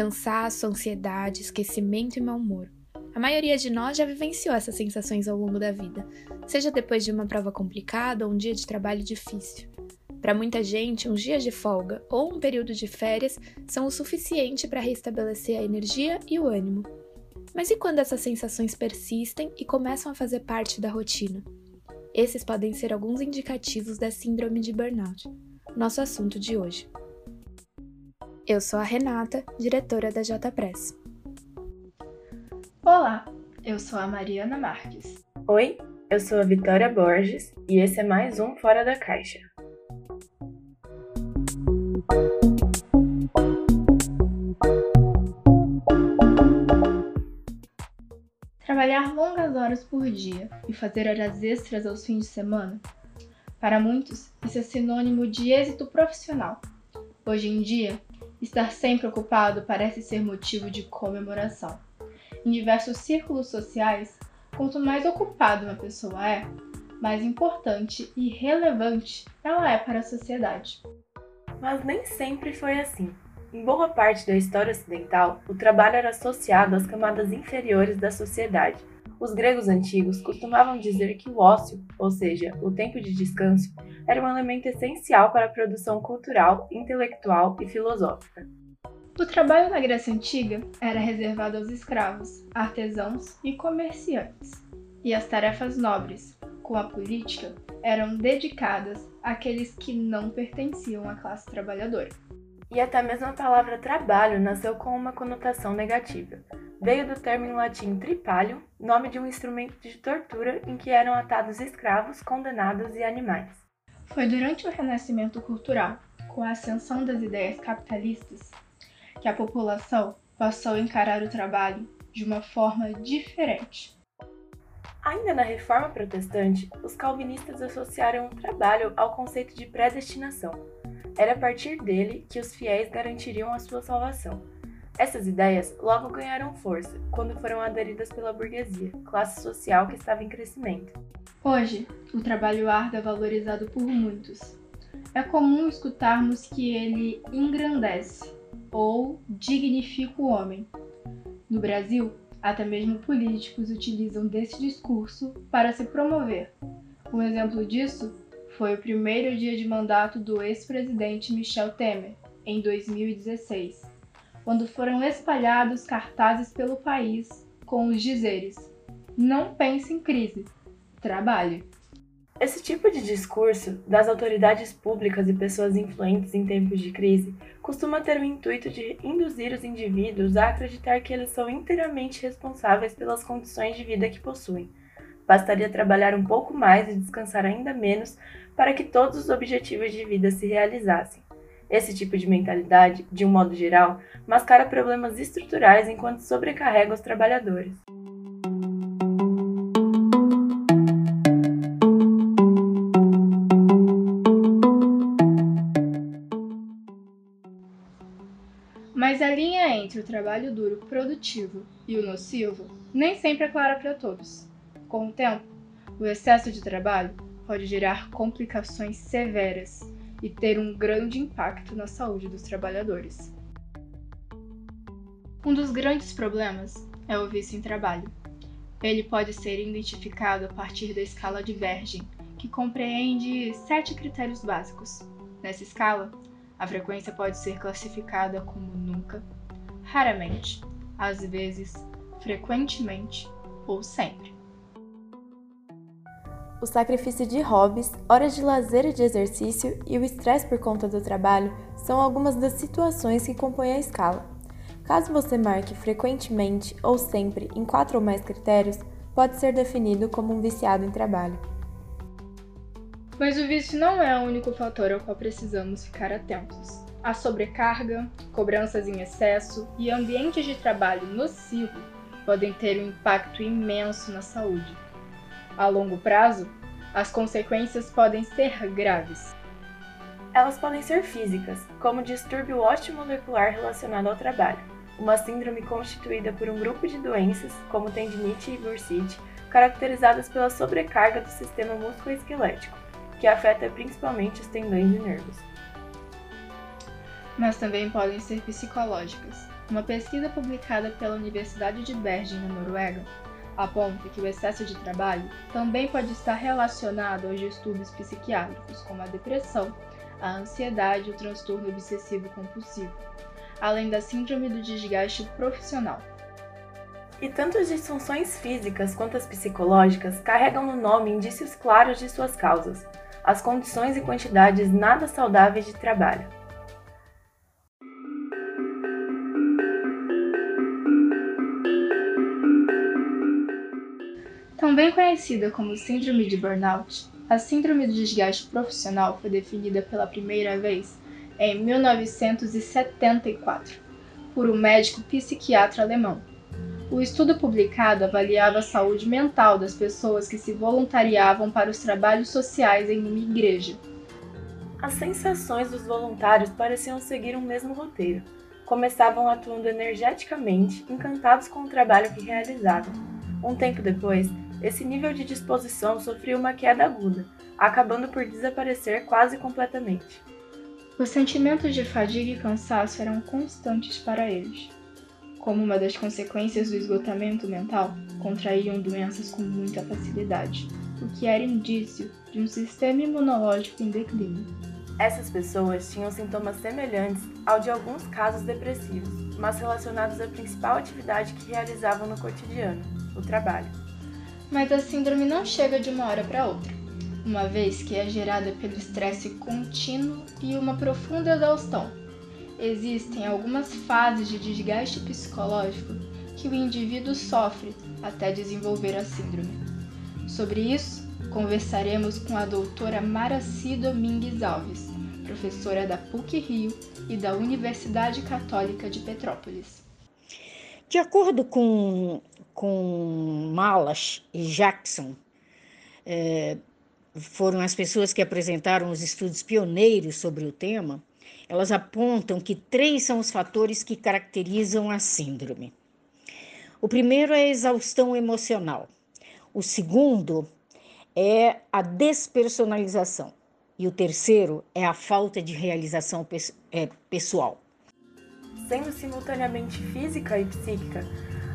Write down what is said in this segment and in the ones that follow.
cansaço, ansiedade, esquecimento e mau humor. A maioria de nós já vivenciou essas sensações ao longo da vida, seja depois de uma prova complicada ou um dia de trabalho difícil. Para muita gente, uns dias de folga ou um período de férias são o suficiente para restabelecer a energia e o ânimo. Mas e quando essas sensações persistem e começam a fazer parte da rotina? Esses podem ser alguns indicativos da síndrome de burnout, nosso assunto de hoje. Eu sou a Renata, diretora da JPress. Olá, eu sou a Mariana Marques. Oi, eu sou a Vitória Borges e esse é mais um Fora da Caixa. Trabalhar longas horas por dia e fazer horas extras aos fins de semana? Para muitos, isso é sinônimo de êxito profissional. Hoje em dia, estar sempre ocupado parece ser motivo de comemoração em diversos círculos sociais, quanto mais ocupada uma pessoa é, mais importante e relevante ela é para a sociedade. Mas nem sempre foi assim. Em boa parte da história ocidental, o trabalho era associado às camadas inferiores da sociedade. Os gregos antigos costumavam dizer que o ócio, ou seja, o tempo de descanso, era um elemento essencial para a produção cultural, intelectual e filosófica. O trabalho na Grécia Antiga era reservado aos escravos, artesãos e comerciantes, e as tarefas nobres, com a política, eram dedicadas àqueles que não pertenciam à classe trabalhadora. E até mesmo a palavra trabalho nasceu com uma conotação negativa. Veio do termo latim tripalium, nome de um instrumento de tortura em que eram atados escravos, condenados e animais. Foi durante o renascimento cultural, com a ascensão das ideias capitalistas, que a população passou a encarar o trabalho de uma forma diferente. Ainda na reforma protestante, os calvinistas associaram o trabalho ao conceito de predestinação. Era a partir dele que os fiéis garantiriam a sua salvação. Essas ideias logo ganharam força quando foram aderidas pela burguesia, classe social que estava em crescimento. Hoje, o trabalho árduo é valorizado por muitos. É comum escutarmos que ele engrandece, ou dignifica o homem. No Brasil, até mesmo políticos utilizam desse discurso para se promover. Um exemplo disso foi o primeiro dia de mandato do ex-presidente Michel Temer, em 2016, quando foram espalhados cartazes pelo país com os dizeres: Não pense em crise, trabalhe. Esse tipo de discurso das autoridades públicas e pessoas influentes em tempos de crise costuma ter o intuito de induzir os indivíduos a acreditar que eles são inteiramente responsáveis pelas condições de vida que possuem. Bastaria trabalhar um pouco mais e descansar ainda menos para que todos os objetivos de vida se realizassem. Esse tipo de mentalidade, de um modo geral, mascara problemas estruturais enquanto sobrecarrega os trabalhadores. Mas a linha entre o trabalho duro produtivo e o nocivo nem sempre é clara para todos. Com o tempo, o excesso de trabalho pode gerar complicações severas e ter um grande impacto na saúde dos trabalhadores. Um dos grandes problemas é o vício em trabalho. Ele pode ser identificado a partir da escala de Vergen, que compreende sete critérios básicos. Nessa escala, a frequência pode ser classificada como nunca, raramente, às vezes, frequentemente ou sempre. O sacrifício de hobbies, horas de lazer e de exercício e o estresse por conta do trabalho são algumas das situações que compõem a escala. Caso você marque frequentemente ou sempre em quatro ou mais critérios, pode ser definido como um viciado em trabalho. Mas o vício não é o único fator ao qual precisamos ficar atentos. A sobrecarga, cobranças em excesso e ambientes de trabalho nocivo podem ter um impacto imenso na saúde. A longo prazo, as consequências podem ser graves. Elas podem ser físicas, como distúrbio molecular relacionado ao trabalho, uma síndrome constituída por um grupo de doenças, como tendinite e bursite, caracterizadas pela sobrecarga do sistema musculoesquelético que afeta principalmente os tendões e nervos. mas também podem ser psicológicas. Uma pesquisa publicada pela Universidade de Bergen, na Noruega, aponta que o excesso de trabalho também pode estar relacionado aos distúrbios psiquiátricos, como a depressão, a ansiedade e o transtorno obsessivo compulsivo, além da síndrome do desgaste profissional. E tanto as disfunções físicas quanto as psicológicas carregam no nome indícios claros de suas causas, as condições e quantidades nada saudáveis de trabalho. Também conhecida como Síndrome de Burnout, a Síndrome do Desgaste Profissional foi definida pela primeira vez em 1974 por um médico psiquiatra alemão. O estudo publicado avaliava a saúde mental das pessoas que se voluntariavam para os trabalhos sociais em uma igreja. As sensações dos voluntários pareciam seguir um mesmo roteiro. Começavam atuando energeticamente, encantados com o trabalho que realizavam. Um tempo depois, esse nível de disposição sofreu uma queda aguda, acabando por desaparecer quase completamente. Os sentimentos de fadiga e cansaço eram constantes para eles. Como uma das consequências do esgotamento mental, contraíam doenças com muita facilidade, o que era indício de um sistema imunológico em declínio. Essas pessoas tinham sintomas semelhantes ao de alguns casos depressivos, mas relacionados à principal atividade que realizavam no cotidiano, o trabalho mas a síndrome não chega de uma hora para outra, uma vez que é gerada pelo estresse contínuo e uma profunda exaustão. Existem algumas fases de desgaste psicológico que o indivíduo sofre até desenvolver a síndrome. Sobre isso, conversaremos com a doutora Maraci Domingues Alves, professora da PUC-Rio e da Universidade Católica de Petrópolis. De acordo com com Malas e Jackson, é, foram as pessoas que apresentaram os estudos pioneiros sobre o tema, elas apontam que três são os fatores que caracterizam a síndrome. O primeiro é a exaustão emocional. O segundo é a despersonalização. E o terceiro é a falta de realização é, pessoal. Sendo simultaneamente física e psíquica,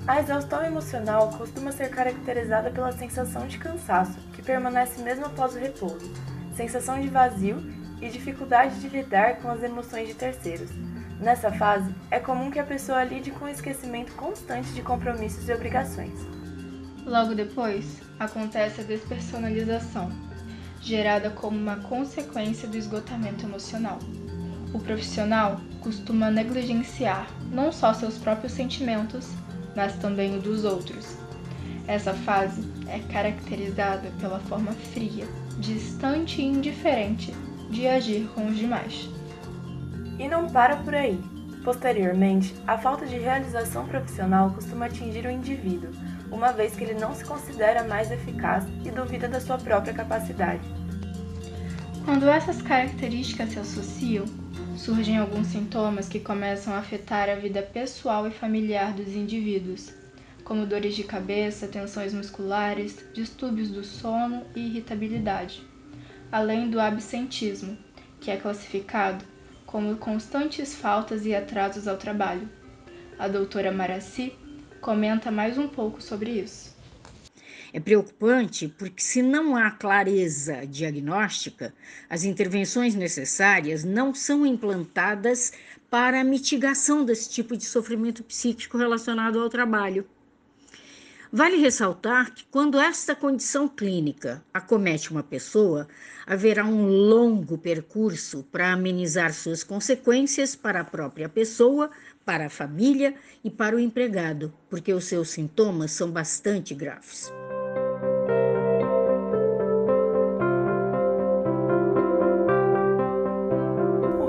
a exaustão emocional costuma ser caracterizada pela sensação de cansaço, que permanece mesmo após o repouso, sensação de vazio e dificuldade de lidar com as emoções de terceiros. Nessa fase, é comum que a pessoa lide com o esquecimento constante de compromissos e obrigações. Logo depois, acontece a despersonalização, gerada como uma consequência do esgotamento emocional. O profissional costuma negligenciar não só seus próprios sentimentos, mas também o dos outros. Essa fase é caracterizada pela forma fria, distante e indiferente de agir com os demais. E não para por aí. Posteriormente, a falta de realização profissional costuma atingir o indivíduo, uma vez que ele não se considera mais eficaz e duvida da sua própria capacidade. Quando essas características se associam, surgem alguns sintomas que começam a afetar a vida pessoal e familiar dos indivíduos, como dores de cabeça, tensões musculares, distúrbios do sono e irritabilidade, além do absentismo, que é classificado como constantes faltas e atrasos ao trabalho. A doutora Maraci comenta mais um pouco sobre isso. É preocupante porque, se não há clareza diagnóstica, as intervenções necessárias não são implantadas para a mitigação desse tipo de sofrimento psíquico relacionado ao trabalho. Vale ressaltar que, quando esta condição clínica acomete uma pessoa, haverá um longo percurso para amenizar suas consequências para a própria pessoa, para a família e para o empregado, porque os seus sintomas são bastante graves.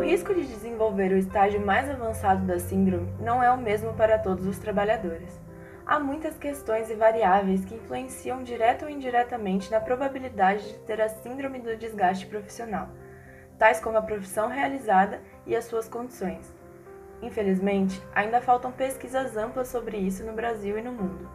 Risco de desenvolver o estágio mais avançado da síndrome não é o mesmo para todos os trabalhadores. Há muitas questões e variáveis que influenciam direto ou indiretamente na probabilidade de ter a síndrome do desgaste profissional, tais como a profissão realizada e as suas condições. Infelizmente, ainda faltam pesquisas amplas sobre isso no Brasil e no mundo.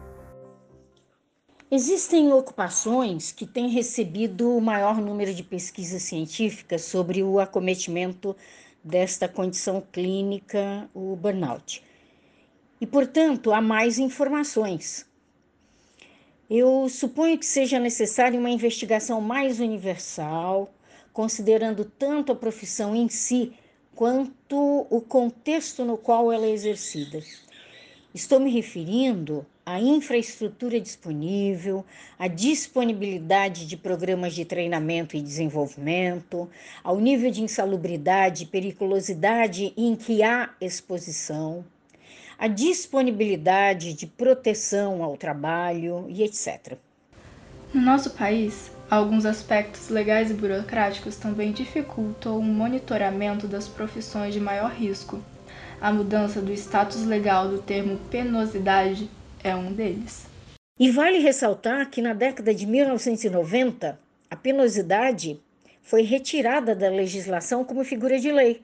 Existem ocupações que têm recebido o maior número de pesquisas científicas sobre o acometimento desta condição clínica, o burnout. E, portanto, há mais informações. Eu suponho que seja necessária uma investigação mais universal, considerando tanto a profissão em si quanto o contexto no qual ela é exercida. Estou me referindo à infraestrutura disponível, à disponibilidade de programas de treinamento e desenvolvimento, ao nível de insalubridade e periculosidade em que há exposição, à disponibilidade de proteção ao trabalho e etc. No nosso país, alguns aspectos legais e burocráticos também dificultam o monitoramento das profissões de maior risco, a mudança do status legal do termo penosidade é um deles. E vale ressaltar que na década de 1990, a penosidade foi retirada da legislação como figura de lei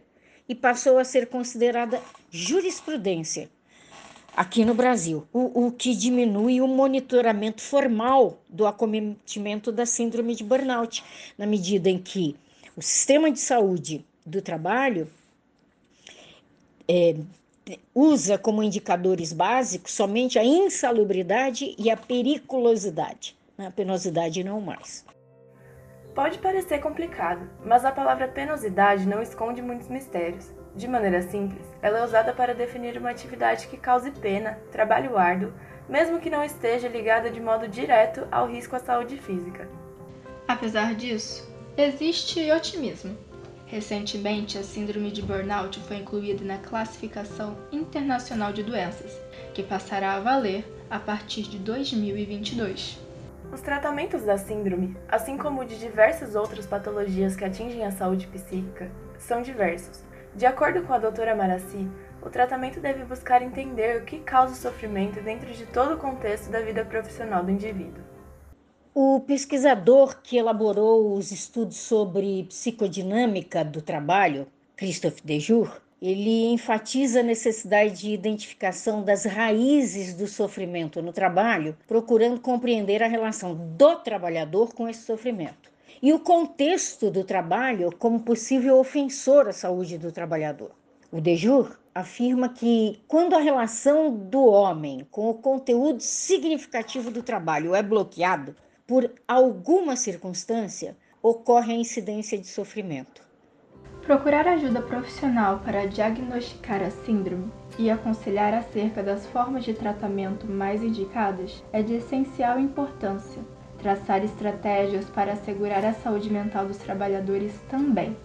e passou a ser considerada jurisprudência aqui no Brasil, o, o, que diminui o monitoramento formal do acometimento da síndrome de burnout, na medida em que o sistema de saúde do trabalho é, usa como indicadores básicos somente a insalubridade e a periculosidade, né? a penosidade não mais. Pode parecer complicado, mas a palavra penosidade não esconde muitos mistérios. De maneira simples, ela é usada para definir uma atividade que cause pena, trabalho árduo, mesmo que não esteja ligada de modo direto ao risco à saúde física. Apesar disso, existe otimismo. Recentemente, a síndrome de burnout foi incluída na classificação internacional de doenças, que passará a valer a partir de 2022. Os tratamentos da síndrome, assim como de diversas outras patologias que atingem a saúde psíquica, são diversos. De acordo com a doutora Maraci, o tratamento deve buscar entender o que causa o sofrimento dentro de todo o contexto da vida profissional do indivíduo. O pesquisador que elaborou os estudos sobre psicodinâmica do trabalho, Christophe Dejour, ele enfatiza a necessidade de identificação das raízes do sofrimento no trabalho, procurando compreender a relação do trabalhador com esse sofrimento e o contexto do trabalho como possível ofensor à saúde do trabalhador. O Dejour afirma que quando a relação do homem com o conteúdo significativo do trabalho é bloqueado, por alguma circunstância, ocorre a incidência de sofrimento. Procurar ajuda profissional para diagnosticar a síndrome e aconselhar acerca das formas de tratamento mais indicadas é de essencial importância. Traçar estratégias para assegurar a saúde mental dos trabalhadores também,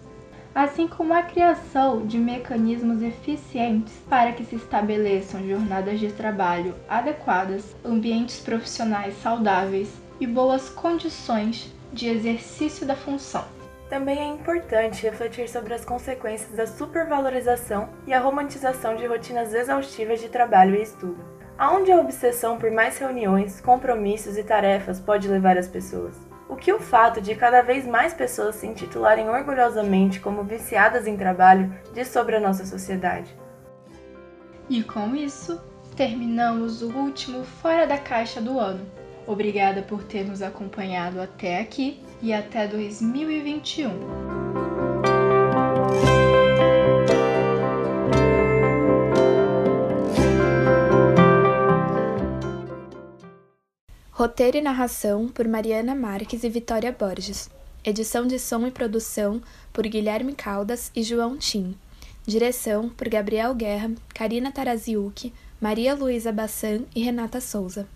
assim como a criação de mecanismos eficientes para que se estabeleçam jornadas de trabalho adequadas, ambientes profissionais saudáveis e boas condições de exercício da função. Também é importante refletir sobre as consequências da supervalorização e a romantização de rotinas exaustivas de trabalho e estudo. Aonde a obsessão por mais reuniões, compromissos e tarefas pode levar as pessoas? O que o fato de cada vez mais pessoas se intitularem orgulhosamente como viciadas em trabalho diz sobre a nossa sociedade? E com isso, terminamos o último Fora da Caixa do ano. Obrigada por ter nos acompanhado até aqui e até 2021. Roteiro e narração por Mariana Marques e Vitória Borges. Edição de som e produção por Guilherme Caldas e João Tim. Direção por Gabriel Guerra, Karina Taraziuk, Maria Luísa Bassan e Renata Souza.